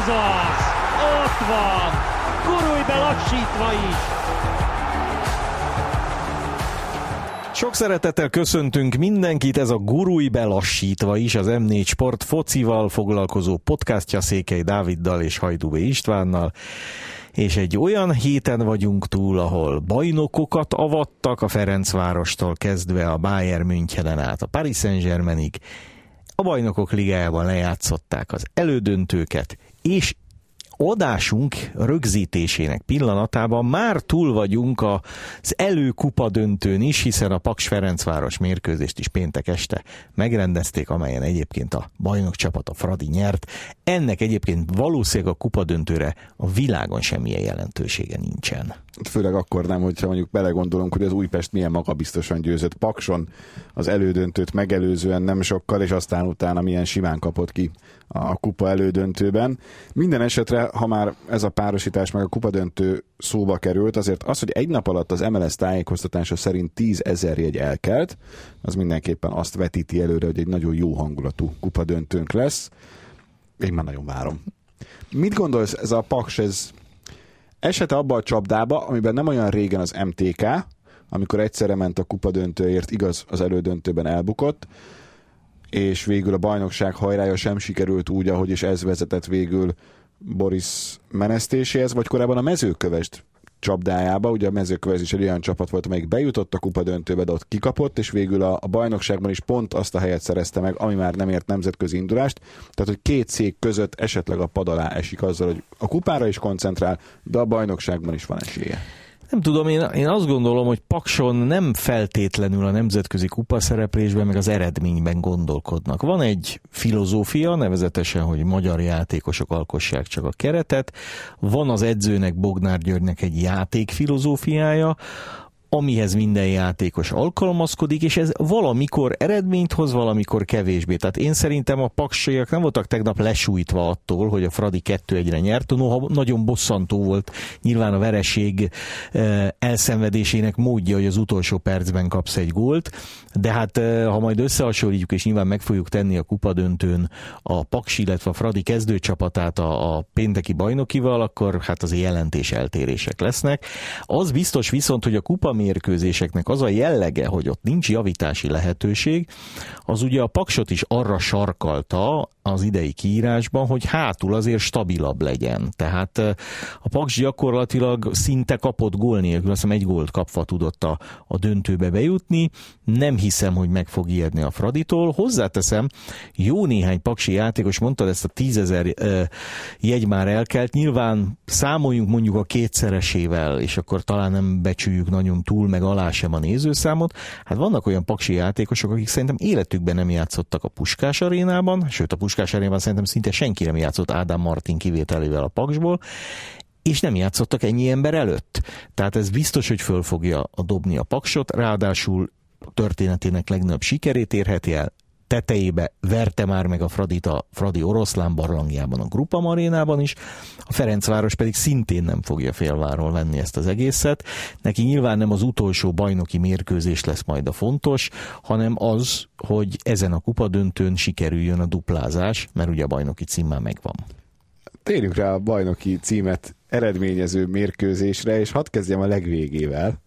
Ez az! Ott van! Gurulj be lassítva is! Sok szeretettel köszöntünk mindenkit, ez a Gurúj belassítva is, az M4 Sport focival foglalkozó podcastja Székely Dáviddal és Hajdúvé Istvánnal és egy olyan héten vagyunk túl, ahol bajnokokat avattak a Ferencvárostól kezdve a Bayern Münchenen át a Paris Saint-Germainig, a bajnokok ligájában lejátszották az elődöntőket, és adásunk rögzítésének pillanatában már túl vagyunk az előkupa döntőn is, hiszen a Paks Ferencváros mérkőzést is péntek este megrendezték, amelyen egyébként a bajnok csapat a Fradi nyert. Ennek egyébként valószínűleg a kupa döntőre a világon semmilyen jelentősége nincsen. Főleg akkor nem, hogyha mondjuk belegondolunk, hogy az Újpest milyen magabiztosan győzött Pakson az elődöntőt megelőzően nem sokkal, és aztán utána milyen simán kapott ki a kupa elődöntőben. Minden esetre, ha már ez a párosítás meg a kupa döntő szóba került, azért az, hogy egy nap alatt az MLS tájékoztatása szerint 10 ezer jegy elkelt, az mindenképpen azt vetíti előre, hogy egy nagyon jó hangulatú kupa döntőnk lesz. Én már nagyon várom. Mit gondolsz, ez a Paks, ez esete abba a csapdába, amiben nem olyan régen az MTK, amikor egyszerre ment a kupa döntőért, igaz, az elődöntőben elbukott, és végül a bajnokság hajrája sem sikerült úgy, ahogy is ez vezetett végül Boris menesztéséhez, vagy korábban a mezőkövest csapdájába, ugye a mezőköves is egy olyan csapat volt, amelyik bejutott a kupa döntőbe, de ott kikapott, és végül a, a bajnokságban is pont azt a helyet szerezte meg, ami már nem ért nemzetközi indulást. Tehát, hogy két szék között esetleg a pad alá esik azzal, hogy a kupára is koncentrál, de a bajnokságban is van esélye. Nem tudom, én, én azt gondolom, hogy Pakson nem feltétlenül a nemzetközi kupa szereplésben, meg az eredményben gondolkodnak. Van egy filozófia, nevezetesen, hogy magyar játékosok alkossák csak a keretet. Van az edzőnek, Bognár Györgynek egy játék filozófiája, amihez minden játékos alkalmazkodik, és ez valamikor eredményt hoz, valamikor kevésbé. Tehát én szerintem a paksiak nem voltak tegnap lesújtva attól, hogy a Fradi 2 egyre nyert, noha nagyon bosszantó volt nyilván a vereség eh, elszenvedésének módja, hogy az utolsó percben kapsz egy gólt, de hát eh, ha majd összehasonlítjuk, és nyilván meg fogjuk tenni a kupadöntőn a Paksi, illetve a Fradi kezdőcsapatát a, a pénteki bajnokival, akkor hát az jelentés eltérések lesznek. Az biztos viszont, hogy a kupa mérkőzéseknek az a jellege, hogy ott nincs javítási lehetőség, az ugye a Paksot is arra sarkalta az idei kiírásban, hogy hátul azért stabilabb legyen. Tehát a Paks gyakorlatilag szinte kapott gól nélkül, azt hiszem egy gólt kapva tudott a, a döntőbe bejutni. Nem hiszem, hogy meg fog ijedni a Fraditól. Hozzáteszem, jó néhány paksi játékos, mondtad ezt a tízezer jegy már elkelt, nyilván számoljunk mondjuk a kétszeresével, és akkor talán nem becsüljük nagyon túl, meg alá sem a nézőszámot. Hát vannak olyan paksi játékosok, akik szerintem életükben nem játszottak a Puskás arénában, sőt a Puskás arénában szerintem szinte senki nem játszott Ádám Martin kivételével a Paksból, és nem játszottak ennyi ember előtt. Tehát ez biztos, hogy föl fogja dobni a paksot, ráadásul történetének legnagyobb sikerét érheti el, tetejébe verte már meg a Fradit a Fradi oroszlán barlangjában, a Grupa Marénában is, a Ferencváros pedig szintén nem fogja félváról venni ezt az egészet. Neki nyilván nem az utolsó bajnoki mérkőzés lesz majd a fontos, hanem az, hogy ezen a kupadöntőn sikerüljön a duplázás, mert ugye a bajnoki cím már megvan. Térjünk rá a bajnoki címet eredményező mérkőzésre, és hadd kezdjem a legvégével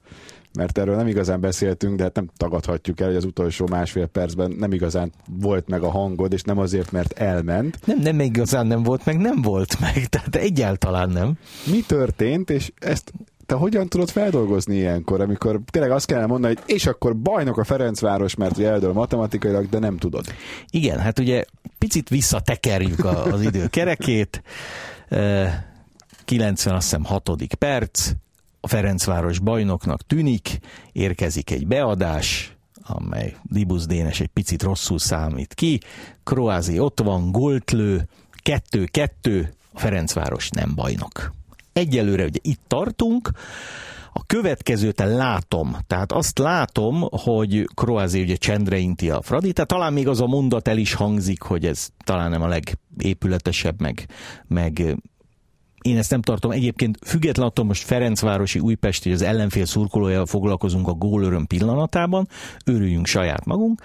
mert erről nem igazán beszéltünk, de hát nem tagadhatjuk el, hogy az utolsó másfél percben nem igazán volt meg a hangod, és nem azért, mert elment. Nem, nem igazán nem volt meg, nem volt meg, tehát egyáltalán nem. Mi történt, és ezt te hogyan tudod feldolgozni ilyenkor, amikor tényleg azt kellene mondani, hogy és akkor bajnok a Ferencváros, mert ugye eldől matematikailag, de nem tudod. Igen, hát ugye picit visszatekerjük az idő kerekét. 90, azt hiszem, hatodik perc, a Ferencváros bajnoknak tűnik, érkezik egy beadás, amely Libusz Dénes egy picit rosszul számít ki, Kroázi ott van, goltlő, kettő-kettő, a Ferencváros nem bajnok. Egyelőre ugye itt tartunk, a következőt látom, tehát azt látom, hogy Kroázi ugye csendre inti a Fradi, tehát talán még az a mondat el is hangzik, hogy ez talán nem a legépületesebb, meg, meg én ezt nem tartom. Egyébként független attól most Ferencvárosi Újpesti, az ellenfél szurkolójával foglalkozunk a gólöröm pillanatában, örüljünk saját magunk,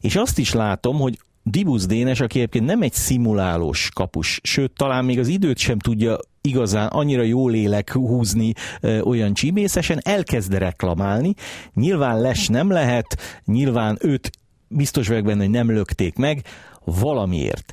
és azt is látom, hogy Dibusz Dénes, aki egyébként nem egy szimulálós kapus, sőt, talán még az időt sem tudja igazán annyira jó lélek húzni ö, olyan csímészesen, elkezd reklamálni. Nyilván les nem lehet, nyilván őt biztos vagyok benne, hogy nem lökték meg, valamiért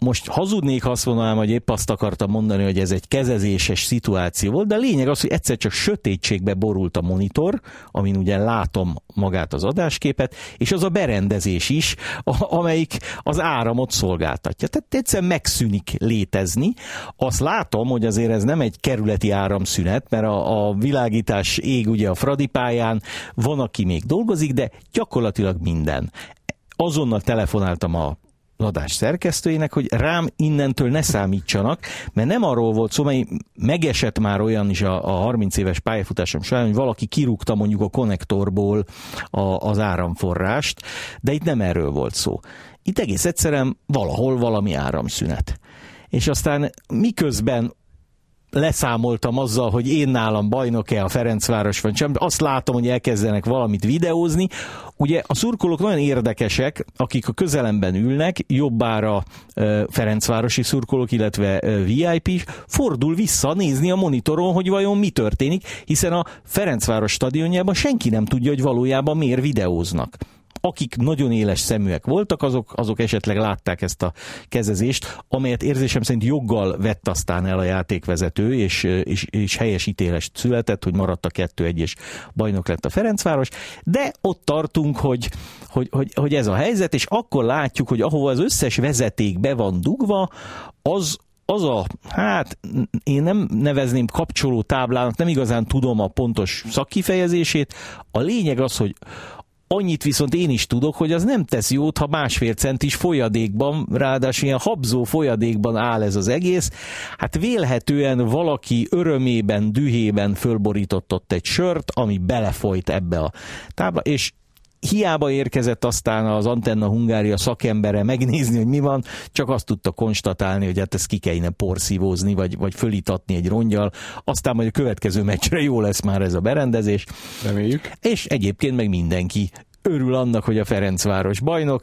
most hazudnék, ha azt mondanám, hogy épp azt akartam mondani, hogy ez egy kezezéses szituáció volt, de a lényeg az, hogy egyszer csak sötétségbe borult a monitor, amin ugye látom magát az adásképet, és az a berendezés is, amelyik az áramot szolgáltatja. Tehát egyszerűen megszűnik létezni. Azt látom, hogy azért ez nem egy kerületi áramszünet, mert a, a világítás ég ugye a Fradi pályán, van, aki még dolgozik, de gyakorlatilag minden azonnal telefonáltam a adás szerkesztőjének, hogy rám innentől ne számítsanak, mert nem arról volt szó, mert megesett már olyan is a, a 30 éves pályafutásom során, hogy valaki kirúgta mondjuk a konnektorból a, az áramforrást, de itt nem erről volt szó. Itt egész egyszerűen valahol valami áramszünet. És aztán miközben leszámoltam azzal, hogy én nálam bajnok-e a Ferencváros vagy sem, azt látom, hogy elkezdenek valamit videózni. Ugye a szurkolók nagyon érdekesek, akik a közelemben ülnek, jobbára Ferencvárosi szurkolók, illetve VIP, fordul vissza nézni a monitoron, hogy vajon mi történik, hiszen a Ferencváros stadionjában senki nem tudja, hogy valójában miért videóznak akik nagyon éles szeműek voltak, azok, azok esetleg látták ezt a kezezést, amelyet érzésem szerint joggal vett aztán el a játékvezető, és, és, és helyes ítéles született, hogy maradt a 2-1 és bajnok lett a Ferencváros, de ott tartunk, hogy, hogy, hogy, hogy ez a helyzet, és akkor látjuk, hogy ahova az összes vezeték be van dugva, az, az a, hát én nem nevezném kapcsoló táblának, nem igazán tudom a pontos szakkifejezését. A lényeg az, hogy Annyit viszont én is tudok, hogy az nem tesz jót, ha másfél centis folyadékban, ráadásul ilyen habzó folyadékban áll ez az egész. Hát vélhetően valaki örömében, dühében fölborított ott egy sört, ami belefolyt ebbe a tábla, és hiába érkezett aztán az Antenna Hungária szakembere megnézni, hogy mi van, csak azt tudta konstatálni, hogy hát ezt ki kellene porszívózni, vagy, vagy fölitatni egy rongyal, aztán majd a következő meccsre jó lesz már ez a berendezés. Reméljük. És egyébként meg mindenki örül annak, hogy a Ferencváros bajnok,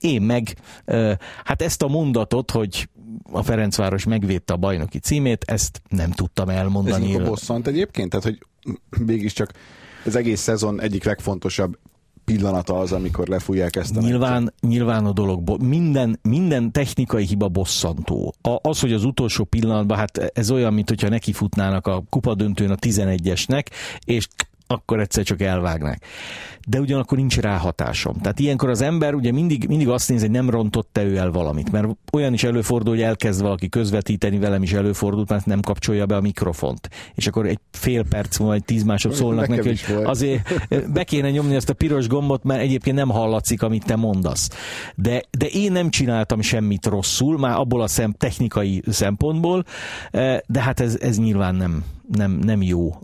én meg, hát ezt a mondatot, hogy a Ferencváros megvédte a bajnoki címét, ezt nem tudtam elmondani. Ez bosszant egyébként? Tehát, hogy mégiscsak az egész szezon egyik legfontosabb pillanata az, amikor lefújják ezt a Nyilván, meccset. nyilván a dolog, minden, minden technikai hiba bosszantó. A, az, hogy az utolsó pillanatban, hát ez olyan, mint hogyha nekifutnának a kupadöntőn a 11-esnek, és akkor egyszer csak elvágnák de ugyanakkor nincs ráhatásom. Tehát ilyenkor az ember ugye mindig, mindig azt néz, hogy nem rontott-e ő el valamit, mert olyan is előfordul, hogy elkezd valaki közvetíteni, velem is előfordult, mert nem kapcsolja be a mikrofont. És akkor egy fél perc vagy tíz másod szólnak neki, hogy azért be kéne nyomni ezt a piros gombot, mert egyébként nem hallatszik, amit te mondasz. De, de én nem csináltam semmit rosszul, már abból a szem, technikai szempontból, eh, de hát ez, ez nyilván nem, nem, nem jó.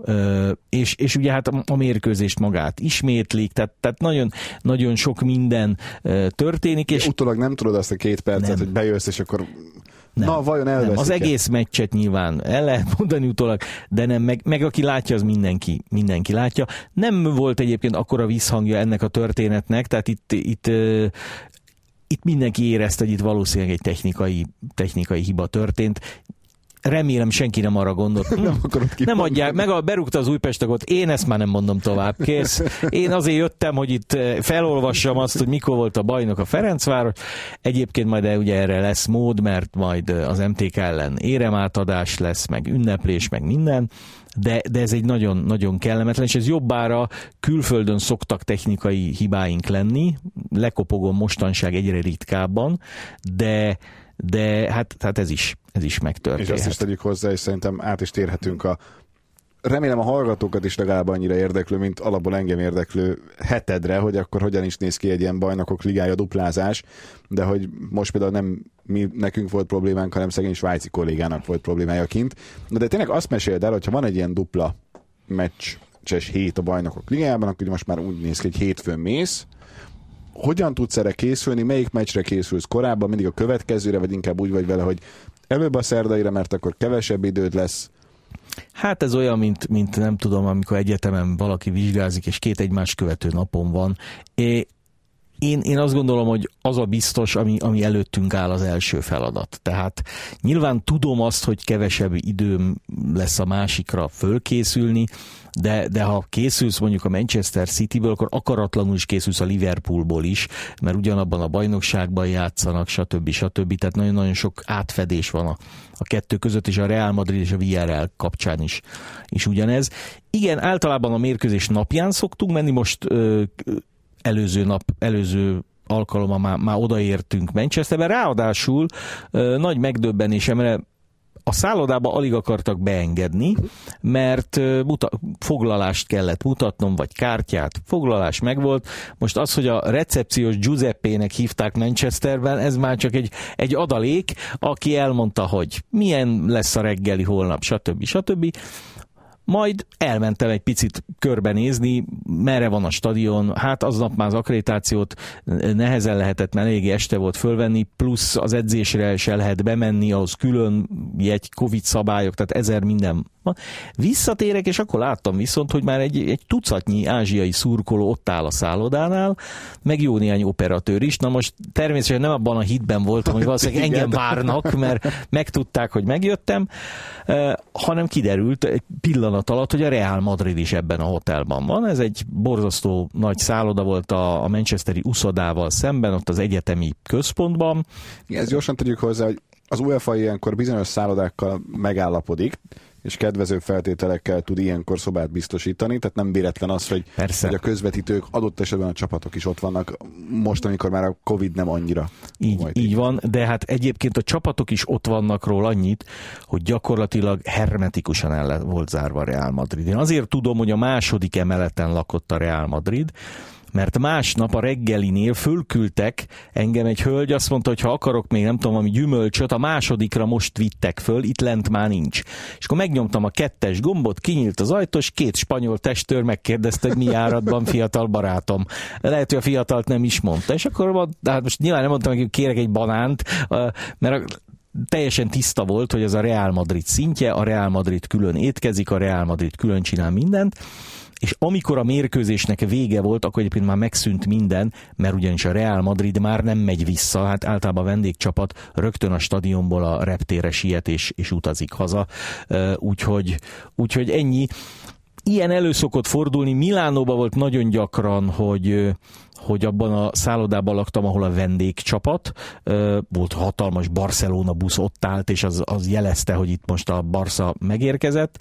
És, és ugye hát a mérkőzést magát ismétlik, tehát, tehát nagyon, nagyon sok minden történik. És utólag nem tudod azt a két percet, nem. hogy bejössz, és akkor nem, Na, vajon nem. Az egész meccset nyilván el lehet mondani utólag, de nem, meg, meg aki látja, az mindenki, mindenki látja. Nem volt egyébként akkora visszhangja ennek a történetnek, tehát itt, itt itt mindenki érezte, hogy itt valószínűleg egy technikai, technikai hiba történt. Remélem senki nem arra gondolt. nem, nem adják, meg a berúgta az Újpestakot, én ezt már nem mondom tovább, kész. Én azért jöttem, hogy itt eh, felolvassam azt, hogy mikor volt a bajnok a Ferencváros. Egyébként majd ugye erre lesz mód, mert majd eh, az MTK ellen éremátadás lesz, meg ünneplés, meg minden de, de ez egy nagyon, nagyon kellemetlen, és ez jobbára külföldön szoktak technikai hibáink lenni, lekopogom mostanság egyre ritkábban, de de hát, hát ez is, ez is megtörténhet. És azt is tegyük hozzá, és szerintem át is térhetünk a remélem a hallgatókat is legalább annyira érdeklő, mint alapból engem érdeklő hetedre, hogy akkor hogyan is néz ki egy ilyen bajnokok ligája duplázás, de hogy most például nem mi, nekünk volt problémánk, hanem szegény svájci kollégának volt problémája kint. De tényleg azt meséld el, hogyha van egy ilyen dupla meccses hét a bajnokok ligájában, akkor most már úgy néz ki, hogy hétfőn mész, hogyan tudsz erre készülni, melyik meccsre készülsz korábban, mindig a következőre, vagy inkább úgy vagy vele, hogy előbb a szerdaira, mert akkor kevesebb időd lesz. Hát ez olyan, mint, mint nem tudom, amikor egyetemen valaki vizsgázik, és két egymás követő napon van. É, én, én azt gondolom, hogy az a biztos, ami, ami előttünk áll az első feladat. Tehát nyilván tudom azt, hogy kevesebb időm lesz a másikra fölkészülni, de, de ha készülsz mondjuk a Manchester Cityből, akkor akaratlanul is készülsz a Liverpoolból is, mert ugyanabban a bajnokságban játszanak, stb. stb. Tehát nagyon-nagyon sok átfedés van a, a kettő között, és a Real Madrid és a Villarreal kapcsán is, is ugyanez. Igen, általában a mérkőzés napján szoktunk menni, most ö, előző nap, előző alkalommal már, már odaértünk Manchesterbe, ráadásul nagy megdöbbenésemre a szállodába alig akartak beengedni, mert muta- foglalást kellett mutatnom, vagy kártyát, foglalás megvolt. Most az, hogy a recepciós Giuseppe-nek hívták Manchesterben, ez már csak egy, egy adalék, aki elmondta, hogy milyen lesz a reggeli holnap, stb. stb. Majd elmentem egy picit körbenézni, merre van a stadion, hát aznap már az akkreditációt nehezen lehetett, mert eléggé este volt fölvenni, plusz az edzésre se lehet bemenni, ahhoz külön egy Covid szabályok, tehát ezer minden. Visszatérek, és akkor láttam viszont, hogy már egy, egy tucatnyi ázsiai szurkoló ott áll a szállodánál, meg jó néhány operatőr is. Na most természetesen nem abban a hitben voltam, hogy valószínűleg engem várnak, mert megtudták, hogy megjöttem, hanem kiderült egy pillanat alatt, hogy a Real Madrid is ebben a hotelban van. Ez egy borzasztó nagy szálloda volt a, a Manchesteri uszodával szemben, ott az egyetemi központban. Igen, ezt gyorsan tegyük hozzá, hogy az UEFA ilyenkor bizonyos szállodákkal megállapodik, és kedvező feltételekkel tud ilyenkor szobát biztosítani, tehát nem véletlen az, hogy, Persze. hogy a közvetítők adott esetben a csapatok is ott vannak, most, amikor már a Covid nem annyira. Így, így van, de hát egyébként a csapatok is ott vannak róla annyit, hogy gyakorlatilag hermetikusan el volt zárva a Real Madrid. Én azért tudom, hogy a második emeleten lakott a Real Madrid, mert másnap a reggelinél fölküldtek engem egy hölgy, azt mondta, hogy ha akarok még nem tudom, ami gyümölcsöt, a másodikra most vittek föl, itt lent már nincs. És akkor megnyomtam a kettes gombot, kinyílt az ajtó, és két spanyol testőr megkérdezte, hogy mi áradban fiatal barátom. Lehet, hogy a fiatalt nem is mondta. És akkor hát most nyilván nem mondtam, hogy kérek egy banánt, mert teljesen tiszta volt, hogy ez a Real Madrid szintje, a Real Madrid külön étkezik, a Real Madrid külön csinál mindent, és amikor a mérkőzésnek vége volt, akkor egyébként már megszűnt minden, mert ugyanis a Real Madrid már nem megy vissza, hát általában a vendégcsapat rögtön a stadionból a reptére siet és, és utazik haza, úgyhogy, úgyhogy ennyi. Ilyen elő szokott fordulni, Milánóban volt nagyon gyakran, hogy hogy abban a szállodában laktam, ahol a vendégcsapat, volt hatalmas Barcelona busz ott állt, és az, az jelezte, hogy itt most a Barca megérkezett,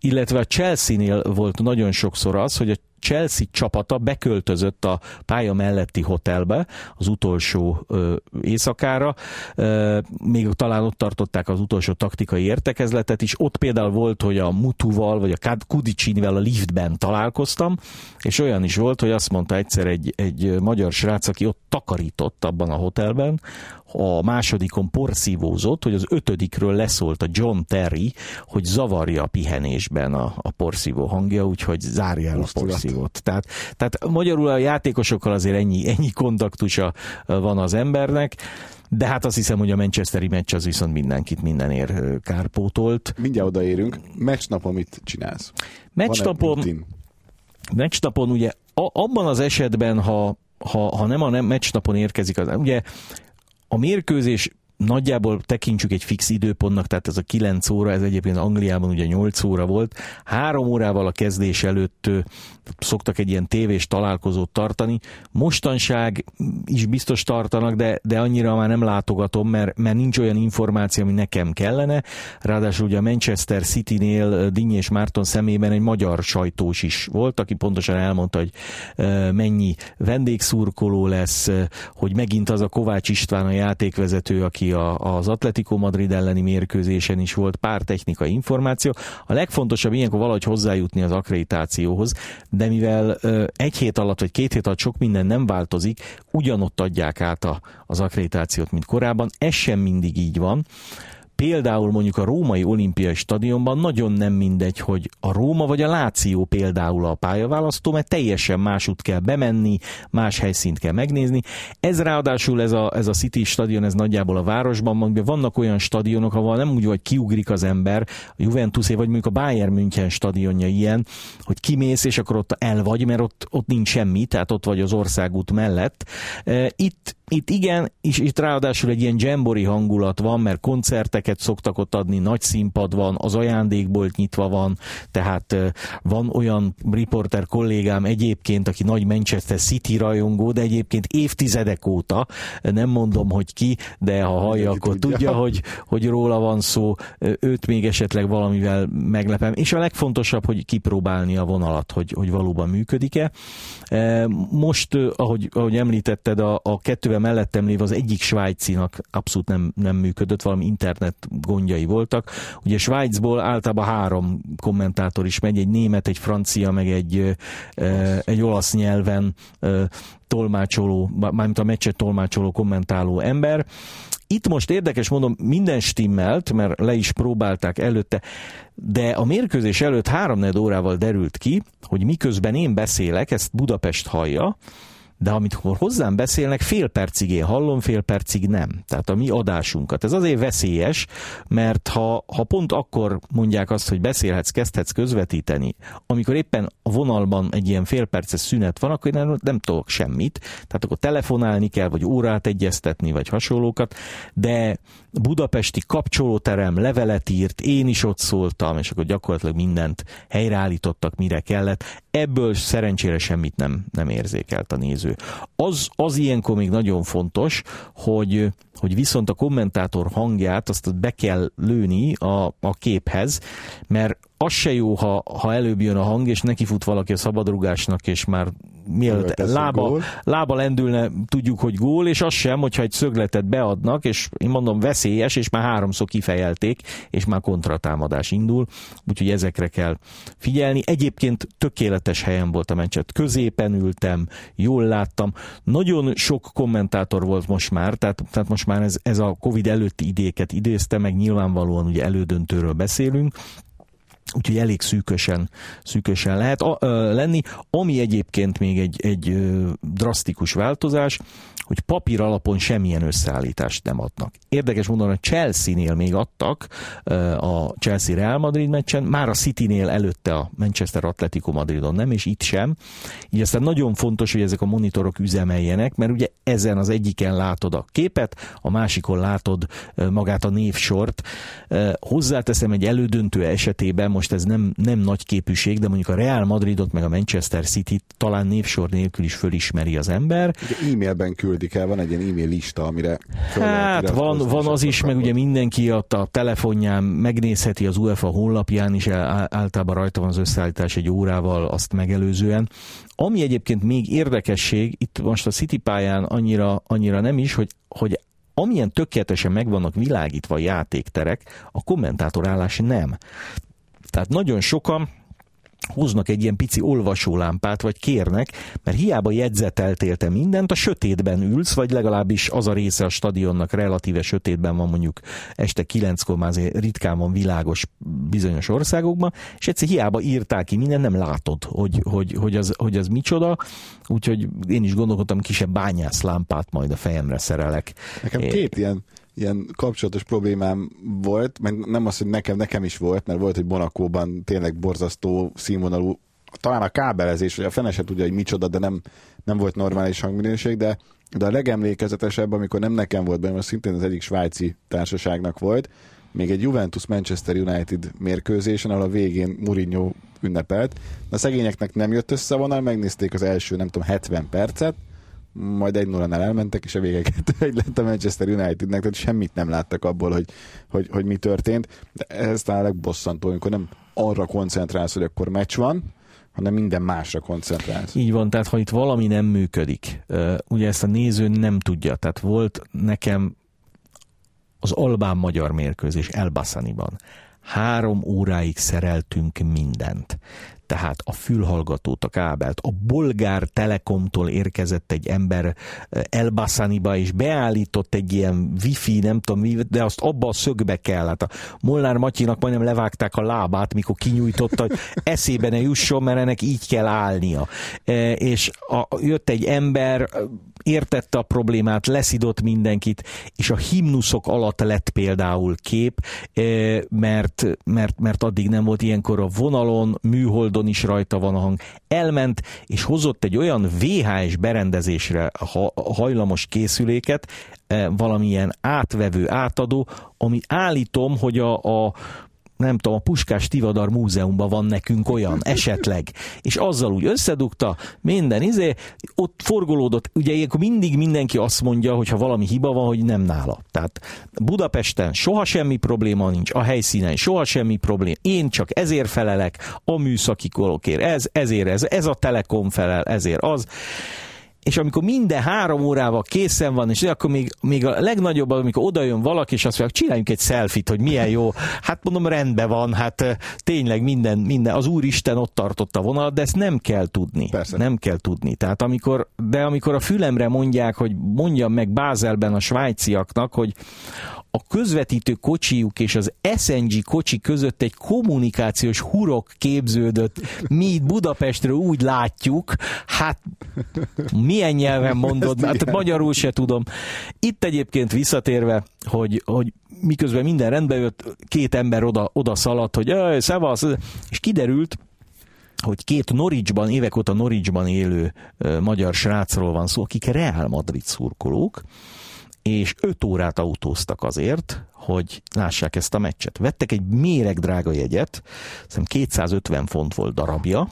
illetve a Chelsea-nél volt nagyon sokszor az, hogy a Chelsea csapata beköltözött a pálya melletti hotelbe az utolsó ö, éjszakára, ö, még talán ott tartották az utolsó taktikai értekezletet is, ott például volt, hogy a Mutuval vagy a Kudicinivel a liftben találkoztam, és olyan is volt, hogy azt mondta egyszer egy, egy magyar srác, aki ott takarított abban a hotelben, a másodikon porszívózott, hogy az ötödikről leszólt a John Terry, hogy zavarja a pihenésben a, a porszívó hangja, úgyhogy zárja el a porszívót. Tehát, tehát magyarul a játékosokkal azért ennyi, ennyi kontaktusa van az embernek. De hát azt hiszem, hogy a Manchesteri meccs az viszont mindenkit mindenért kárpótolt. Mindjárt odaérünk. Meccsnapon mit csinálsz? Meccsnapon, meccsnapon ugye a, abban az esetben, ha, ha, ha nem a nem, meccsnapon érkezik, az, ugye a mérkőzés nagyjából tekintsük egy fix időpontnak, tehát ez a 9 óra, ez egyébként Angliában ugye 8 óra volt. Három órával a kezdés előtt szoktak egy ilyen tévés találkozót tartani. Mostanság is biztos tartanak, de, de annyira már nem látogatom, mert, mert nincs olyan információ, ami nekem kellene. Ráadásul ugye a Manchester City-nél Dinny és Márton szemében egy magyar sajtós is volt, aki pontosan elmondta, hogy mennyi vendégszurkoló lesz, hogy megint az a Kovács István a játékvezető, aki a, az Atletico Madrid elleni mérkőzésen is volt pár technikai információ. A legfontosabb ilyenkor valahogy hozzájutni az akkreditációhoz, de mivel egy hét alatt vagy két hét alatt sok minden nem változik, ugyanott adják át a, az akkreditációt, mint korábban. Ez sem mindig így van. Például mondjuk a római olimpiai stadionban nagyon nem mindegy, hogy a Róma vagy a Láció például a pályaválasztó, mert teljesen másút kell bemenni, más helyszínt kell megnézni. Ez ráadásul ez a, ez a City stadion, ez nagyjából a városban van, vannak olyan stadionok, ahol nem úgy, hogy kiugrik az ember, a Juventus vagy mondjuk a Bayern München stadionja ilyen, hogy kimész, és akkor ott el vagy, mert ott, ott nincs semmi, tehát ott vagy az országút mellett. E, itt itt igen, és itt ráadásul egy ilyen jambori hangulat van, mert koncerteket szoktak ott adni, nagy színpad van, az ajándékbolt nyitva van, tehát van olyan riporter kollégám egyébként, aki nagy Manchester City rajongó, de egyébként évtizedek óta, nem mondom, hogy ki, de ha hallja, akkor tudja, tudja hogy, hogy róla van szó, őt még esetleg valamivel meglepem, és a legfontosabb, hogy kipróbálni a vonalat, hogy, hogy valóban működik-e. Most, ahogy, ahogy említetted, a, a kettő ellenére mellettem lévő az egyik svájcinak abszolút nem, nem működött, valami internet gondjai voltak. Ugye Svájcból általában három kommentátor is megy, egy német, egy francia, meg egy, olasz. egy olasz nyelven tolmácsoló, mármint a meccset tolmácsoló, kommentáló ember. Itt most érdekes mondom, minden stimmelt, mert le is próbálták előtte, de a mérkőzés előtt háromnegyed órával derült ki, hogy miközben én beszélek, ezt Budapest hallja, de amikor hozzám beszélnek, fél percig én hallom, fél percig nem. Tehát a mi adásunkat. Ez azért veszélyes, mert ha, ha pont akkor mondják azt, hogy beszélhetsz, kezdhetsz közvetíteni, amikor éppen a vonalban egy ilyen fél perces szünet van, akkor én nem, tudok semmit. Tehát akkor telefonálni kell, vagy órát egyeztetni, vagy hasonlókat, de budapesti kapcsolóterem levelet írt, én is ott szóltam, és akkor gyakorlatilag mindent helyreállítottak, mire kellett. Ebből szerencsére semmit nem, nem érzékelt a néző. Az, az ilyenkor még nagyon fontos, hogy, hogy viszont a kommentátor hangját azt be kell lőni a, a képhez, mert az se jó, ha, ha előbb jön a hang, és nekifut valaki a szabadrugásnak, és már mielőtt lába, lába lendülne, tudjuk, hogy gól, és az sem, hogyha egy szögletet beadnak, és én mondom veszélyes, és már háromszor kifejelték, és már kontratámadás indul, úgyhogy ezekre kell figyelni. Egyébként tökéletes helyen volt a meccset, középen ültem, jól láttam. Nagyon sok kommentátor volt most már, tehát, tehát most már ez, ez a Covid előtti idéket idézte, meg nyilvánvalóan ugye elődöntőről beszélünk, Úgyhogy elég szűkösen, szűkösen lehet a, ö, lenni. Ami egyébként még egy, egy ö, drasztikus változás, hogy papír alapon semmilyen összeállítást nem adnak. Érdekes módon a Chelsea-nél még adtak a Chelsea-Real Madrid meccsen, már a City-nél előtte a Manchester Atletico Madridon nem, és itt sem. Így aztán nagyon fontos, hogy ezek a monitorok üzemeljenek, mert ugye ezen az egyiken látod a képet, a másikon látod magát a névsort. Hozzáteszem egy elődöntő esetében, most ez nem, nem nagy képűség, de mondjuk a Real Madridot meg a Manchester City talán névsor nélkül is fölismeri az ember. E-mailben küldik el, van egy ilyen e-mail lista, amire Hát van, van az is, meg ugye mindenki a, a telefonján megnézheti az UEFA honlapján is, általában rajta van az összeállítás egy órával azt megelőzően. Ami egyébként még érdekesség, itt most a City pályán annyira, annyira nem is, hogy, hogy amilyen tökéletesen meg vannak világítva a játékterek, a kommentátorállás nem. Tehát nagyon sokan hoznak egy ilyen pici olvasólámpát, vagy kérnek, mert hiába jegyzeteltél te mindent, a sötétben ülsz, vagy legalábbis az a része a stadionnak relatíve sötétben van mondjuk este kilenckor, már azért ritkán van világos bizonyos országokban, és egyszer hiába írták ki mindent, nem látod, hogy, hogy, hogy, az, hogy az micsoda, úgyhogy én is gondolkodtam, kisebb bányászlámpát majd a fejemre szerelek. Nekem két ilyen ilyen kapcsolatos problémám volt, meg nem az, hogy nekem, nekem is volt, mert volt, hogy Monakóban tényleg borzasztó színvonalú, talán a kábelezés, vagy a fene se tudja, hogy micsoda, de nem, nem volt normális hangminőség, de, de a legemlékezetesebb, amikor nem nekem volt benne, szintén az egyik svájci társaságnak volt, még egy Juventus-Manchester United mérkőzésen, ahol a végén Mourinho ünnepelt. A szegényeknek nem jött össze a vonal, megnézték az első, nem tudom, 70 percet, majd egy 0 elmentek, és a végeket egy lett a Manchester Unitednek, tehát semmit nem láttak abból, hogy, hogy, hogy mi történt. De ez talán legbosszantó, amikor nem arra koncentrálsz, hogy akkor meccs van, hanem minden másra koncentrálsz. Így van, tehát ha itt valami nem működik, ugye ezt a néző nem tudja, tehát volt nekem az albán-magyar mérkőzés Elbaszaniban. Három óráig szereltünk mindent. Tehát a fülhallgatót, a kábelt. A bolgár telekomtól érkezett egy ember Elbassaniba, és beállított egy ilyen wifi, nem tudom, de azt abba a szögbe kell. Hát a Molnár Matyinak majdnem levágták a lábát, mikor kinyújtotta, hogy eszébe ne jusson, mert ennek így kell állnia. És a, jött egy ember, értette a problémát, leszidott mindenkit, és a himnuszok alatt lett például kép, mert, mert, mert addig nem volt ilyenkor a vonalon, műholdon is rajta van a hang. Elment, és hozott egy olyan VHS berendezésre hajlamos készüléket, valamilyen átvevő, átadó, ami állítom, hogy a, a nem tudom, a Puskás Tivadar Múzeumban van nekünk olyan, esetleg. És azzal úgy összedugta, minden izé, ott forgolódott, ugye ilyenkor mindig mindenki azt mondja, hogy ha valami hiba van, hogy nem nála. Tehát Budapesten soha semmi probléma nincs, a helyszínen soha semmi probléma. Én csak ezért felelek, a műszaki kolokért, ez, ezért ez, ez a Telekom felel, ezért az és amikor minden három órával készen van, és akkor még, még a legnagyobb, amikor oda jön valaki, és azt mondja, csináljunk egy selfit, hogy milyen jó. Hát mondom, rendben van, hát tényleg minden, minden, az Úristen ott tartotta a vonalat, de ezt nem kell tudni. Persze. Nem kell tudni. Tehát amikor, de amikor a fülemre mondják, hogy mondjam meg Bázelben a svájciaknak, hogy a közvetítő kocsijuk és az SNG kocsi között egy kommunikációs hurok képződött. Mi itt Budapestről úgy látjuk, hát milyen nyelven mondod, hát magyarul se tudom. Itt egyébként visszatérve, hogy, hogy miközben minden rendbe jött, két ember oda, oda szaladt, hogy szevasz, és kiderült, hogy két Norwichban, évek óta Norwichban élő magyar srácról van szó, akik Real Madrid szurkolók, és 5 órát autóztak azért, hogy lássák ezt a meccset. Vettek egy méreg drága jegyet, szerintem 250 font volt darabja,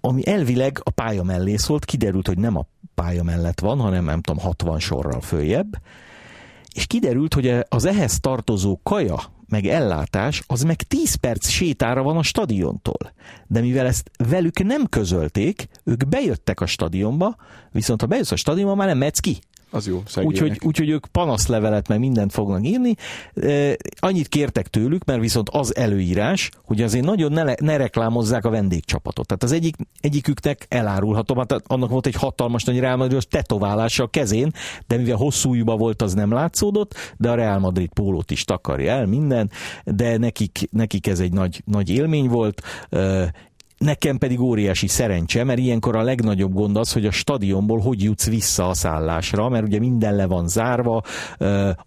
ami elvileg a pálya mellé szólt, kiderült, hogy nem a pálya mellett van, hanem nem tudom, 60 sorral följebb, és kiderült, hogy az ehhez tartozó kaja, meg ellátás, az meg 10 perc sétára van a stadiontól. De mivel ezt velük nem közölték, ők bejöttek a stadionba, viszont ha bejössz a stadionba, már nem mehetsz ki. Az jó, Úgyhogy úgy, ők panaszlevelet, meg mindent fognak írni. Annyit kértek tőlük, mert viszont az előírás, hogy azért nagyon ne, ne reklámozzák a vendégcsapatot. Tehát az egyik, egyiküknek elárulhatom, hát annak volt egy hatalmas nagy Real Madrid tetoválása a kezén, de mivel hosszú ujjúba volt, az nem látszódott, de a Real Madrid pólót is takarja el minden, de nekik, nekik ez egy nagy, nagy élmény volt, Nekem pedig óriási szerencse, mert ilyenkor a legnagyobb gond az, hogy a stadionból hogy jutsz vissza a szállásra, mert ugye minden le van zárva,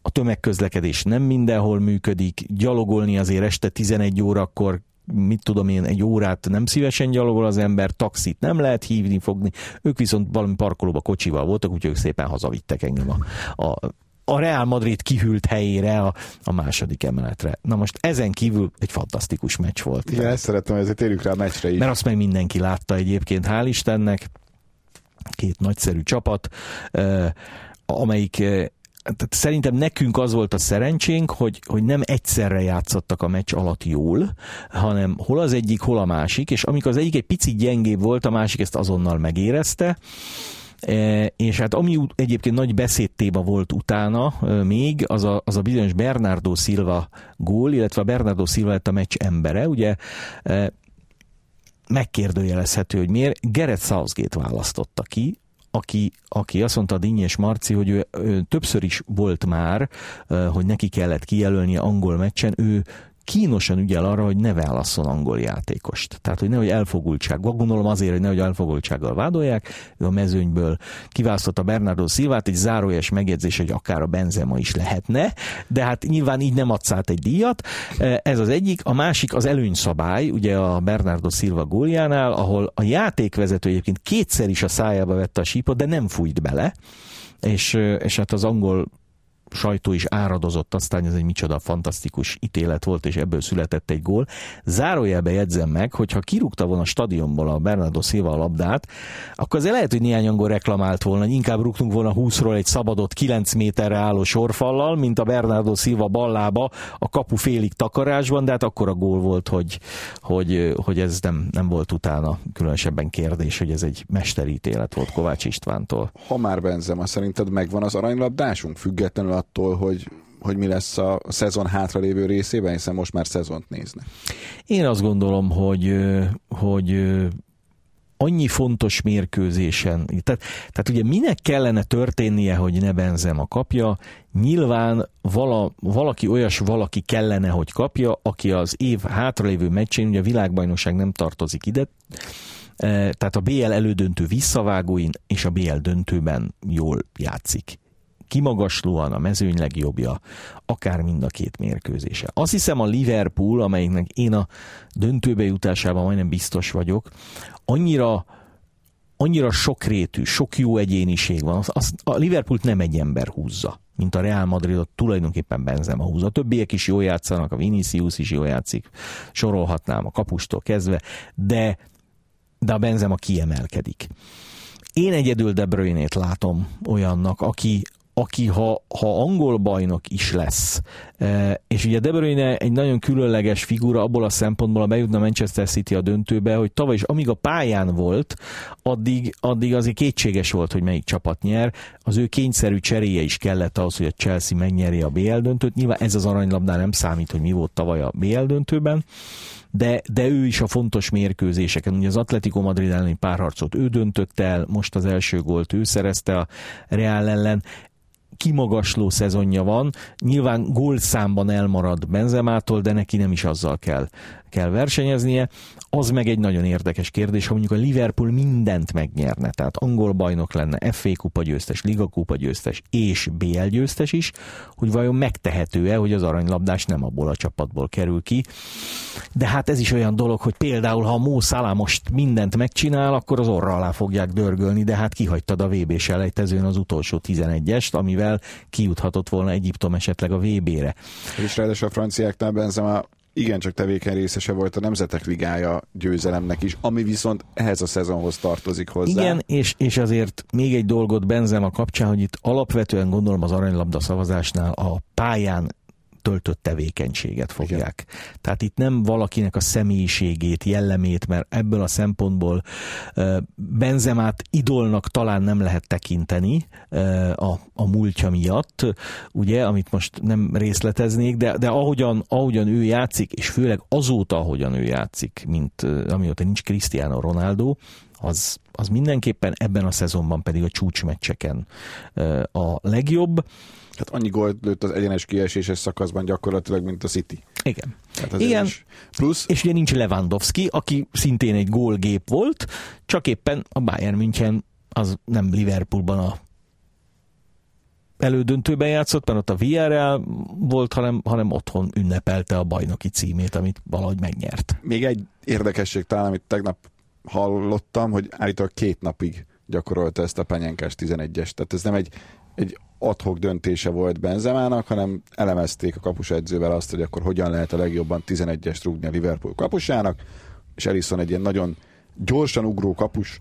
a tömegközlekedés nem mindenhol működik, gyalogolni azért este 11 órakor mit tudom én, egy órát nem szívesen gyalogol az ember, taxit nem lehet hívni, fogni. Ők viszont valami parkolóba kocsival voltak, úgyhogy ők szépen hazavittek engem a, a a Real Madrid kihűlt helyére a, a második emeletre. Na most ezen kívül egy fantasztikus meccs volt. Igen, ezt szeretem, ezért térjük rá a meccsre is. Mert azt meg mindenki látta egyébként, hál' Istennek. Két nagyszerű csapat, amelyik tehát szerintem nekünk az volt a szerencsénk, hogy, hogy nem egyszerre játszottak a meccs alatt jól, hanem hol az egyik, hol a másik, és amikor az egyik egy picit gyengébb volt, a másik ezt azonnal megérezte, és hát ami egyébként nagy beszédtéba volt utána e, még, az a, az a bizonyos Bernardo Silva gól, illetve a Bernardo Silva lett a meccs embere, ugye e, megkérdőjelezhető, hogy miért. Gerett Southgate választotta ki, aki, aki azt mondta Dinny és Marci, hogy ő, ő többször is volt már, hogy neki kellett kijelölni angol meccsen, ő kínosan ügyel arra, hogy ne válasszon angol játékost. Tehát, hogy nehogy elfogultság. Gondolom azért, hogy nehogy elfogultsággal vádolják. Ő a mezőnyből kiválasztotta Bernardo Silvát, egy zárójes megjegyzés, hogy akár a Benzema is lehetne, de hát nyilván így nem adsz át egy díjat. Ez az egyik. A másik az előnyszabály, ugye a Bernardo Silva góljánál, ahol a játékvezető egyébként kétszer is a szájába vette a sípot, de nem fújt bele és, és hát az angol sajtó is áradozott, aztán ez egy micsoda fantasztikus ítélet volt, és ebből született egy gól. Zárójelbe jegyzem meg, hogyha kirúgta volna a stadionból a Bernardo Silva a labdát, akkor azért lehet, hogy néhány angol reklamált volna, hogy inkább rúgtunk volna 20-ról egy szabadot 9 méterre álló sorfallal, mint a Bernardo Silva ballába a kapu félig takarásban, de hát akkor a gól volt, hogy, hogy, hogy ez nem, nem volt utána különösebben kérdés, hogy ez egy mesterítélet volt Kovács Istvántól. Ha már Benzema, szerinted megvan az aranylabdásunk, függetlenül attól, hogy hogy mi lesz a szezon hátralévő részében, hiszen most már szezont néznek. Én azt gondolom, hogy, hogy annyi fontos mérkőzésen, tehát, tehát ugye minek kellene történnie, hogy ne benzem a kapja, nyilván vala, valaki olyas valaki kellene, hogy kapja, aki az év hátralévő meccsén, ugye a világbajnokság nem tartozik ide, tehát a BL elődöntő visszavágóin és a BL döntőben jól játszik kimagaslóan a mezőny legjobbja, akár mind a két mérkőzése. Azt hiszem a Liverpool, amelyiknek én a döntőbe jutásában majdnem biztos vagyok, annyira annyira sokrétű, sok jó egyéniség van, az, az, a Liverpoolt nem egy ember húzza, mint a Real Madridot tulajdonképpen Benzema húzza. A többiek is jól játszanak, a Vinicius is jól játszik, sorolhatnám a kapustól kezdve, de, de a Benzema kiemelkedik. Én egyedül De Bruyne-t látom olyannak, aki, aki ha, ha angol bajnok is lesz, e, és ugye De Bruyne egy nagyon különleges figura abból a szempontból, a bejutna Manchester City a döntőbe, hogy tavaly is amíg a pályán volt, addig, addig azért kétséges volt, hogy melyik csapat nyer. Az ő kényszerű cseréje is kellett ahhoz, hogy a Chelsea megnyeri a BL döntőt. Nyilván ez az aranylabdán nem számít, hogy mi volt tavaly a BL döntőben, de, de ő is a fontos mérkőzéseken. Ugye az Atletico Madrid elleni párharcot ő döntött el, most az első gólt ő szerezte a Real ellen kimagasló szezonja van. Nyilván gólszámban elmarad Benzemától, de neki nem is azzal kell, kell versenyeznie. Az meg egy nagyon érdekes kérdés, ha mondjuk a Liverpool mindent megnyerne, tehát angol bajnok lenne, FA kupa győztes, Liga kupa győztes és BL győztes is, hogy vajon megtehető-e, hogy az aranylabdás nem abból a csapatból kerül ki. De hát ez is olyan dolog, hogy például ha a Mó Salah most mindent megcsinál, akkor az orra alá fogják dörgölni, de hát kihagytad a VB selejtezőn az utolsó 11-est, amivel kijuthatott volna Egyiptom esetleg a VB-re. És ráadásul a franciáknál Benzema igencsak tevékeny részese volt a Nemzetek Ligája győzelemnek is, ami viszont ehhez a szezonhoz tartozik hozzá. Igen, és, és azért még egy dolgot Benzema kapcsán, hogy itt alapvetően gondolom az aranylabda szavazásnál a pályán töltött tevékenységet fogják. Igen. Tehát itt nem valakinek a személyiségét, jellemét, mert ebből a szempontból Benzemát idolnak talán nem lehet tekinteni a, a múltja miatt, ugye, amit most nem részleteznék, de, de ahogyan, ahogyan ő játszik, és főleg azóta, ahogyan ő játszik, mint amióta nincs Cristiano Ronaldo, az, az mindenképpen ebben a szezonban pedig a csúcsmeccseken a legjobb. Hát annyi gólt lőtt az egyenes kieséses szakaszban gyakorlatilag, mint a City. Igen. Igen. Plusz... És ugye nincs Lewandowski, aki szintén egy gólgép volt, csak éppen a Bayern München az nem Liverpoolban a elődöntőben játszott, mert ott a VRL volt, hanem, hanem otthon ünnepelte a bajnoki címét, amit valahogy megnyert. Még egy érdekesség talán, amit tegnap hallottam, hogy állítólag két napig gyakorolta ezt a penyenkás 11-es. Tehát ez nem egy, egy adhok döntése volt Benzemának, hanem elemezték a kapusedzővel azt, hogy akkor hogyan lehet a legjobban 11-est rúgni a Liverpool kapusának, és Ellison egy ilyen nagyon gyorsan ugró kapus,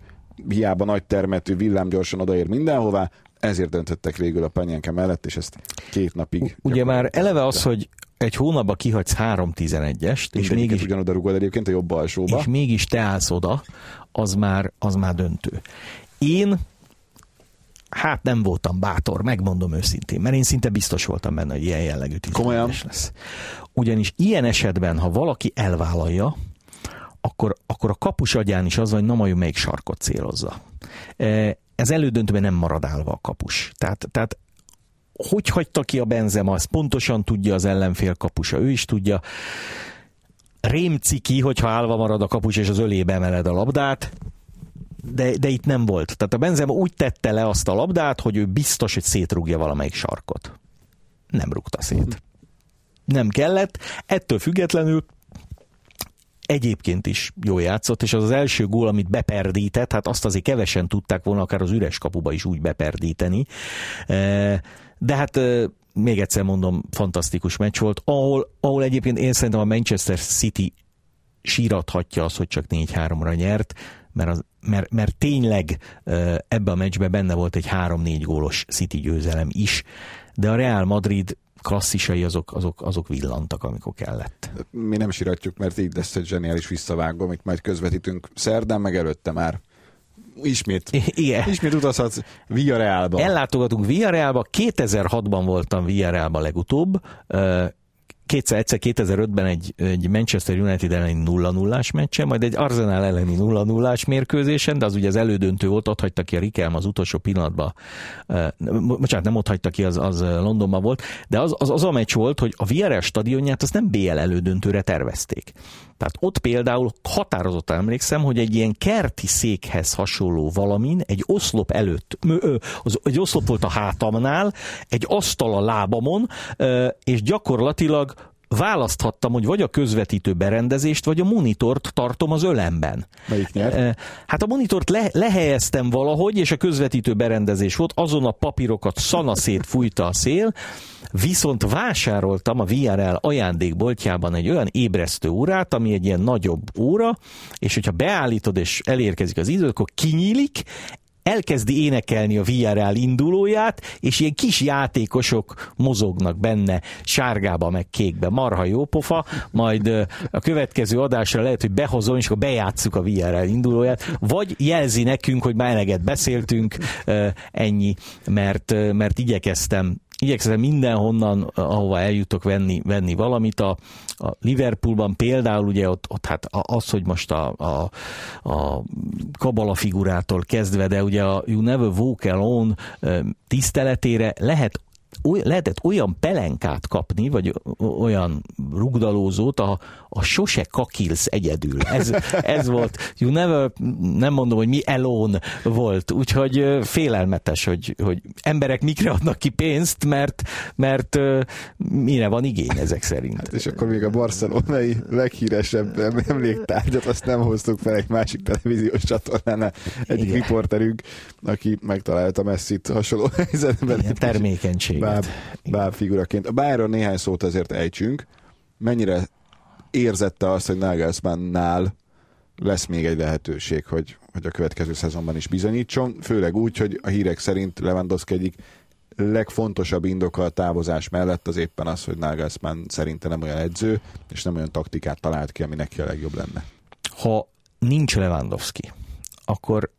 hiába nagy termetű, villám gyorsan odaér mindenhová, ezért döntöttek végül a Penyenke mellett, és ezt két napig... Ugye már eleve az, hogy egy hónapban kihagysz 3-11-est, és mégis ugyanoda rugod egyébként a jobb alsóba. És mégis te állsz oda, az már, az már döntő. Én hát nem voltam bátor, megmondom őszintén, mert én szinte biztos voltam benne, hogy ilyen jellegű Komolyan? lesz. Ugyanis ilyen esetben, ha valaki elvállalja, akkor, akkor a kapus agyán is az van, hogy na majd melyik sarkot célozza. E, ez elődöntőben nem marad állva a kapus. Tehát, tehát hogy hagyta ki a Benzema, azt pontosan tudja az ellenfél kapusa, ő is tudja. Rémciki, hogyha állva marad a kapus és az ölébe emeled a labdát, de, de itt nem volt. Tehát a Benzema úgy tette le azt a labdát, hogy ő biztos, hogy szétrúgja valamelyik sarkot. Nem rúgta szét. Nem kellett. Ettől függetlenül egyébként is jól játszott, és az az első gól, amit beperdített, hát azt azért kevesen tudták volna akár az üres kapuba is úgy beperdíteni. E, de hát e, még egyszer mondom, fantasztikus meccs volt, ahol, ahol egyébként én szerintem a Manchester City sírathatja azt, hogy csak 4-3-ra nyert, mert, az, mert, mert tényleg ebbe a meccsbe benne volt egy 3-4 gólos City győzelem is, de a Real Madrid klasszisai azok, azok, azok villantak, amikor kellett. Mi nem siratjuk, mert így lesz egy zseniális visszavágó, amit majd közvetítünk szerdán, meg előtte már ismét, Igen. ismét utazhatsz Villarrealba. Ellátogatunk Villarrealba, 2006-ban voltam Villarrealba legutóbb, kétszer, egyszer 2005-ben egy, egy Manchester United elleni 0 0 meccsen, majd egy Arsenal elleni 0 0 mérkőzésen, de az ugye az elődöntő volt, ott hagyta ki a Rikelm az utolsó pillanatban. Bocsánat, nem ott hagyta ki, az, az Londonban volt, de az, az, az a meccs volt, hogy a Villarreal stadionját azt nem BL elődöntőre tervezték. Tehát ott például határozottan emlékszem, hogy egy ilyen kerti székhez hasonló valamin, egy oszlop előtt, az, egy oszlop volt a hátamnál, egy asztal a lábamon, és gyakorlatilag választhattam, hogy vagy a közvetítő berendezést, vagy a monitort tartom az ölemben. Melyik nyer? Hát a monitort le, lehelyeztem valahogy, és a közvetítő berendezés volt, azon a papírokat szanaszét fújta a szél, viszont vásároltam a VRL ajándékboltjában egy olyan ébresztő órát, ami egy ilyen nagyobb óra, és hogyha beállítod és elérkezik az idő, akkor kinyílik, elkezdi énekelni a VRL indulóját, és ilyen kis játékosok mozognak benne, sárgába meg kékbe, marha jó pofa, majd a következő adásra lehet, hogy behozom, és akkor bejátszuk a VRL indulóját, vagy jelzi nekünk, hogy már eleget beszéltünk, ennyi, mert, mert igyekeztem igyekszem mindenhonnan, ahova eljutok venni, venni valamit. A, a Liverpoolban például ugye ott, ott hát az, hogy most a, a, a kabala figurától kezdve, de ugye a You Never Walk Alone tiszteletére lehet oly, lehetett olyan pelenkát kapni, vagy olyan rugdalózót, a, a sose kakilsz egyedül. Ez, ez volt, you never, nem mondom, hogy mi elón volt, úgyhogy félelmetes, hogy, hogy emberek mikre adnak ki pénzt, mert, mert mire van igény ezek szerint. Hát és akkor még a barcelonai leghíresebb emléktárgyat, azt nem hoztuk fel egy másik televíziós csatornánál. Egyik Igen. riporterünk, aki megtalálta Messi-t hasonló helyzetben. Igen, termékenység báb, báb figuraként. Bayern néhány szót azért ejtsünk. Mennyire érzette azt, hogy Nagelsmannnál lesz még egy lehetőség, hogy, hogy a következő szezonban is bizonyítson, főleg úgy, hogy a hírek szerint Lewandowski egyik legfontosabb indoka a távozás mellett az éppen az, hogy Nagelsmann szerinte nem olyan edző, és nem olyan taktikát talált ki, ami neki a legjobb lenne. Ha nincs Lewandowski, akkor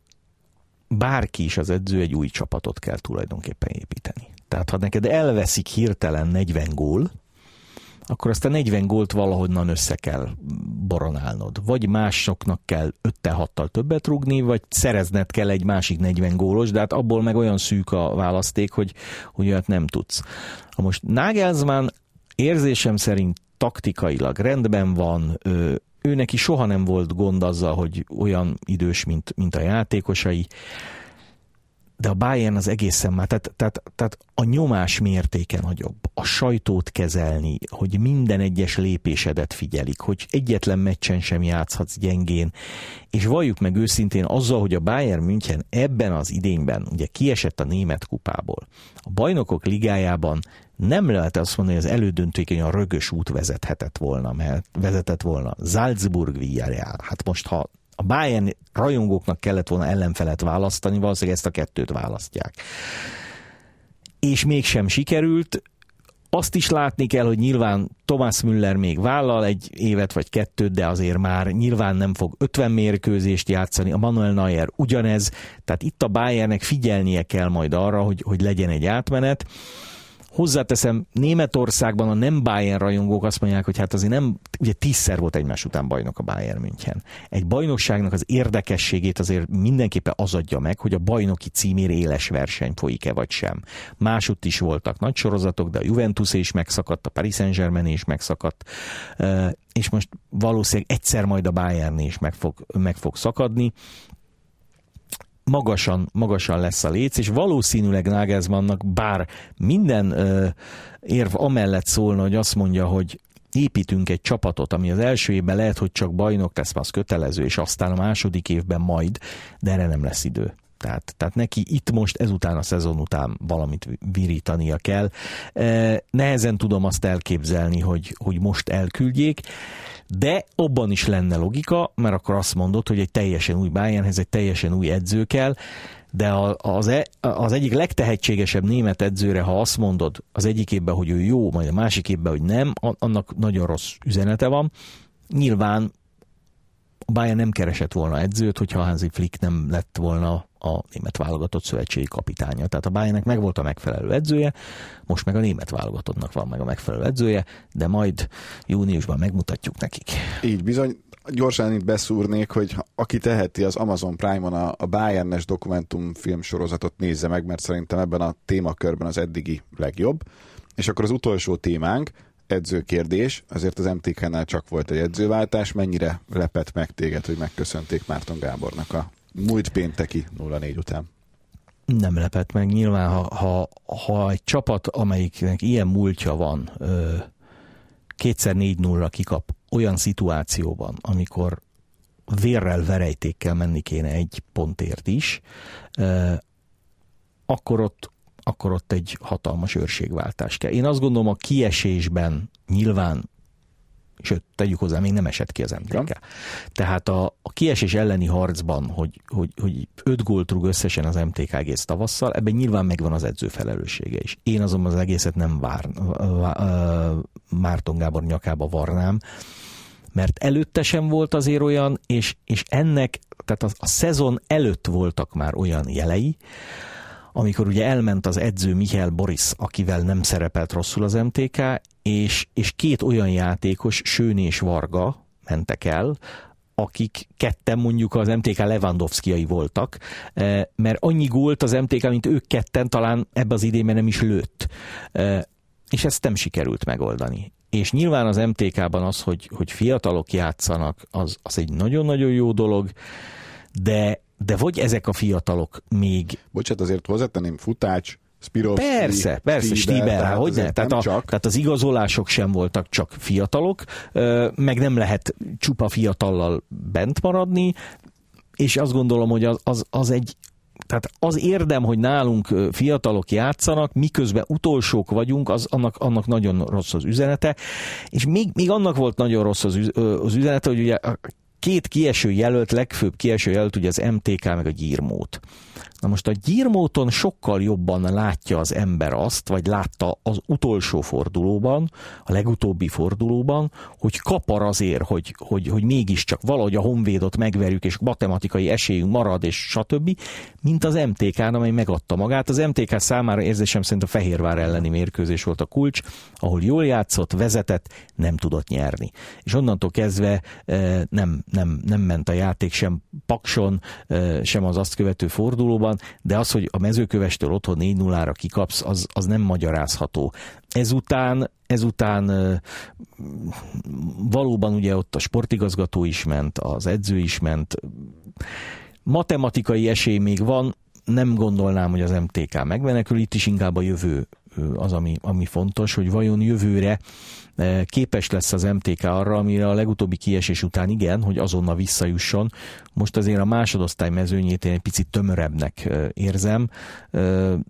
bárki is az edző egy új csapatot kell tulajdonképpen építeni. Tehát ha neked elveszik hirtelen 40 gól, akkor azt a 40 gólt valahonnan össze kell boronálnod. Vagy másoknak kell 5-6-tal többet rugni, vagy szerezned kell egy másik 40 gólos, de hát abból meg olyan szűk a választék, hogy, hogy olyat nem tudsz. Ha most Nagelsmann érzésem szerint taktikailag rendben van, ő, ő neki soha nem volt gond azzal, hogy olyan idős, mint, mint a játékosai, de a Bayern az egészen már, tehát, tehát, tehát a nyomás mértéke nagyobb, a sajtót kezelni, hogy minden egyes lépésedet figyelik, hogy egyetlen meccsen sem játszhatsz gyengén, és valljuk meg őszintén azzal, hogy a Bayern München ebben az idényben ugye kiesett a német kupából. A bajnokok ligájában nem lehet azt mondani, hogy az elődöntőkény a rögös út vezethetett volna, mert vezetett volna. Salzburg Villarreal. Hát most, ha a Bayern rajongóknak kellett volna ellenfelet választani, valószínűleg ezt a kettőt választják. És mégsem sikerült, azt is látni kell, hogy nyilván Thomas Müller még vállal egy évet vagy kettőt, de azért már nyilván nem fog 50 mérkőzést játszani. A Manuel Neuer ugyanez, tehát itt a Bayernnek figyelnie kell majd arra, hogy, hogy legyen egy átmenet. Hozzáteszem, Németországban a nem Bayern rajongók azt mondják, hogy hát azért nem, ugye tízszer volt egymás után bajnok a Bayern München. Egy bajnokságnak az érdekességét azért mindenképpen az adja meg, hogy a bajnoki címér éles verseny folyik-e vagy sem. Másutt is voltak nagy sorozatok, de a Juventus is megszakadt, a Paris Saint-Germain is megszakadt, és most valószínűleg egyszer majd a Bayern is meg fog, meg fog szakadni magasan, magasan lesz a léc, és valószínűleg Nagelsmannnak bár minden ö, érv amellett szólna, hogy azt mondja, hogy építünk egy csapatot, ami az első évben lehet, hogy csak bajnok lesz, az kötelező, és aztán a második évben majd, de erre nem lesz idő. Tehát, tehát neki itt most ezután a szezon után valamit virítania kell. Nehezen tudom azt elképzelni, hogy, hogy most elküldjék de abban is lenne logika, mert akkor azt mondod, hogy egy teljesen új Bayernhez egy teljesen új edző kell, de az, e, az egyik legtehetségesebb német edzőre, ha azt mondod az egyik évben, hogy ő jó, majd a másik évben, hogy nem, annak nagyon rossz üzenete van. Nyilván a Bayern nem keresett volna edzőt, hogyha Hansi Flick nem lett volna a német válogatott szövetségi kapitánya. Tehát a Bayernnek meg volt a megfelelő edzője, most meg a német válogatottnak van meg a megfelelő edzője, de majd júniusban megmutatjuk nekik. Így bizony, gyorsan itt beszúrnék, hogy aki teheti az Amazon Prime-on a, a Bayernes dokumentumfilm sorozatot nézze meg, mert szerintem ebben a témakörben az eddigi legjobb. És akkor az utolsó témánk, edzőkérdés, azért az MTK-nál csak volt egy edzőváltás, mennyire lepett meg téged, hogy megköszönték Márton Gábornak a múlt pénteki 0-4 után? Nem lepett meg. Nyilván, ha, ha, ha egy csapat, amelyiknek ilyen múltja van, kétszer 4 0 kikap olyan szituációban, amikor vérrel, verejtékkel menni kéne egy pontért is, akkor ott, akkor ott egy hatalmas őrségváltás kell. Én azt gondolom, a kiesésben nyilván sőt, tegyük hozzá, még nem esett ki az MTK. Ja. Tehát a, a kiesés elleni harcban, hogy, hogy, hogy öt gólt rúg összesen az MTK egész tavasszal, ebben nyilván megvan az edző felelőssége is. Én azonban az egészet nem vár, Márton Gábor nyakába varnám, mert előtte sem volt azért olyan, és, és ennek, tehát a, a szezon előtt voltak már olyan jelei, amikor ugye elment az edző Mihály Boris, akivel nem szerepelt rosszul az MTK, és, és két olyan játékos, Sőni és Varga mentek el, akik ketten mondjuk az MTK Lewandowskiai voltak, eh, mert annyi gólt az MTK, mint ők ketten talán ebbe az idében nem is lőtt. Eh, és ezt nem sikerült megoldani. És nyilván az MTK-ban az, hogy, hogy fiatalok játszanak, az, az egy nagyon-nagyon jó dolog, de, de vagy ezek a fiatalok még... Bocsát, azért hozzátenném, Futács, Spirovski, persze, persze, Stiber, tehát hogy ne? Tehát, a, csak. tehát az igazolások sem voltak csak fiatalok, meg nem lehet csupa fiatallal bent maradni, és azt gondolom, hogy az, az, az egy tehát az érdem, hogy nálunk fiatalok játszanak, miközben utolsók vagyunk, az annak, annak nagyon rossz az üzenete, és még, még annak volt nagyon rossz az, az üzenete, hogy ugye a két kieső jelölt, legfőbb kieső jelölt ugye az MTK meg a Gyírmót. Na most a gyírmóton sokkal jobban látja az ember azt, vagy látta az utolsó fordulóban, a legutóbbi fordulóban, hogy kapar azért, hogy, hogy, hogy mégiscsak valahogy a honvédot megverjük, és matematikai esélyünk marad, és stb., mint az MTK-n, amely megadta magát. Az MTK számára érzésem szerint a Fehérvár elleni mérkőzés volt a kulcs, ahol jól játszott, vezetett, nem tudott nyerni. És onnantól kezdve eh, nem, nem, nem ment a játék sem Pakson, eh, sem az azt követő fordulóban, van, de az, hogy a mezőkövestől otthon 4-0-ra kikapsz, az, az nem magyarázható. Ezután, ezután valóban ugye ott a sportigazgató is ment, az edző is ment, matematikai esély még van, nem gondolnám, hogy az MTK megmenekül, itt is inkább a jövő az, ami, ami fontos, hogy vajon jövőre képes lesz az MTK arra, amire a legutóbbi kiesés után igen, hogy azonnal visszajusson. Most azért a másodosztály mezőnyét én egy picit tömörebbnek érzem,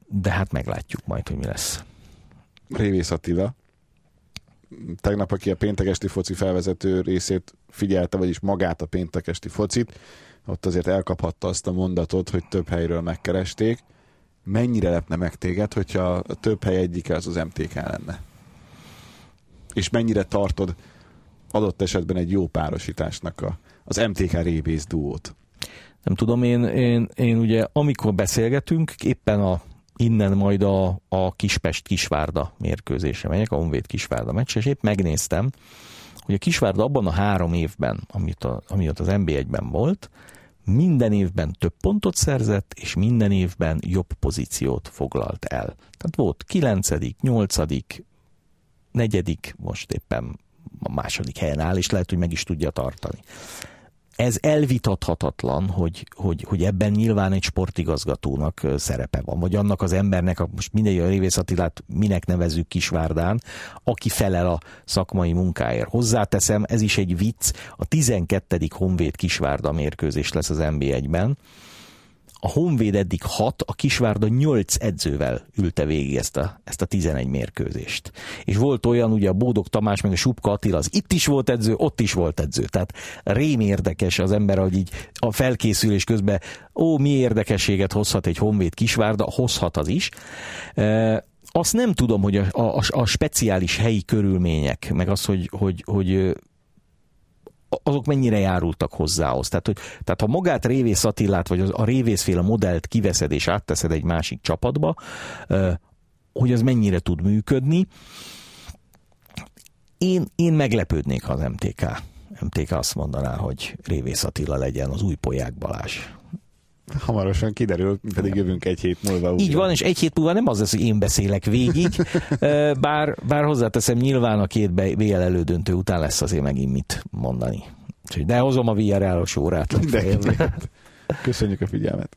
de hát meglátjuk majd, hogy mi lesz. Révész Attila, tegnap, aki a péntekesti foci felvezető részét figyelte, vagyis magát a péntekesti focit, ott azért elkaphatta azt a mondatot, hogy több helyről megkeresték. Mennyire lepne meg téged, hogyha több hely egyike az az MTK lenne? És mennyire tartod adott esetben egy jó párosításnak a, az MTK rébész duót? Nem tudom, én, én, én ugye amikor beszélgetünk, éppen a innen majd a, a Kispest-Kisvárda mérkőzése megyek, a Honvéd Kisvárda meccs, és épp megnéztem, hogy a Kisvárda abban a három évben, amit, a, ami ott az NB1-ben volt, minden évben több pontot szerzett, és minden évben jobb pozíciót foglalt el. Tehát volt 9., 8., negyedik, most éppen a második helyen áll, és lehet, hogy meg is tudja tartani. Ez elvitathatatlan, hogy, hogy, hogy ebben nyilván egy sportigazgatónak szerepe van, vagy annak az embernek, most mindegy a Révész Attilát minek nevezzük Kisvárdán, aki felel a szakmai munkáért. Hozzáteszem, ez is egy vicc, a 12. Honvéd Kisvárda mérkőzés lesz az NB1-ben, a Honvéd eddig 6, a Kisvárda 8 edzővel ülte végig ezt a, ezt a 11 mérkőzést. És volt olyan, ugye a Bódog Tamás, meg a Subka Attila, az itt is volt edző, ott is volt edző. Tehát rém érdekes az ember, hogy így a felkészülés közben, ó, mi érdekességet hozhat egy Honvéd Kisvárda, hozhat az is. E, azt nem tudom, hogy a, a, a speciális helyi körülmények, meg az, hogy, hogy, hogy azok mennyire járultak hozzához. Tehát, hogy, tehát ha magát Révész Attilát, vagy a Révészféle modellt kiveszed és átteszed egy másik csapatba, hogy az mennyire tud működni, én, én meglepődnék, ha az MTK, MTK azt mondaná, hogy Révész Attila legyen az új Polyák Balázs. Hamarosan kiderül, pedig jövünk egy hét múlva. Újra. Így van, és egy hét múlva nem az lesz, hogy én beszélek végig, bár, bár hozzáteszem, nyilván a két BL elődöntő után lesz azért megint mit mondani. De hozom a VRL-os órát. Köszönjük a figyelmet.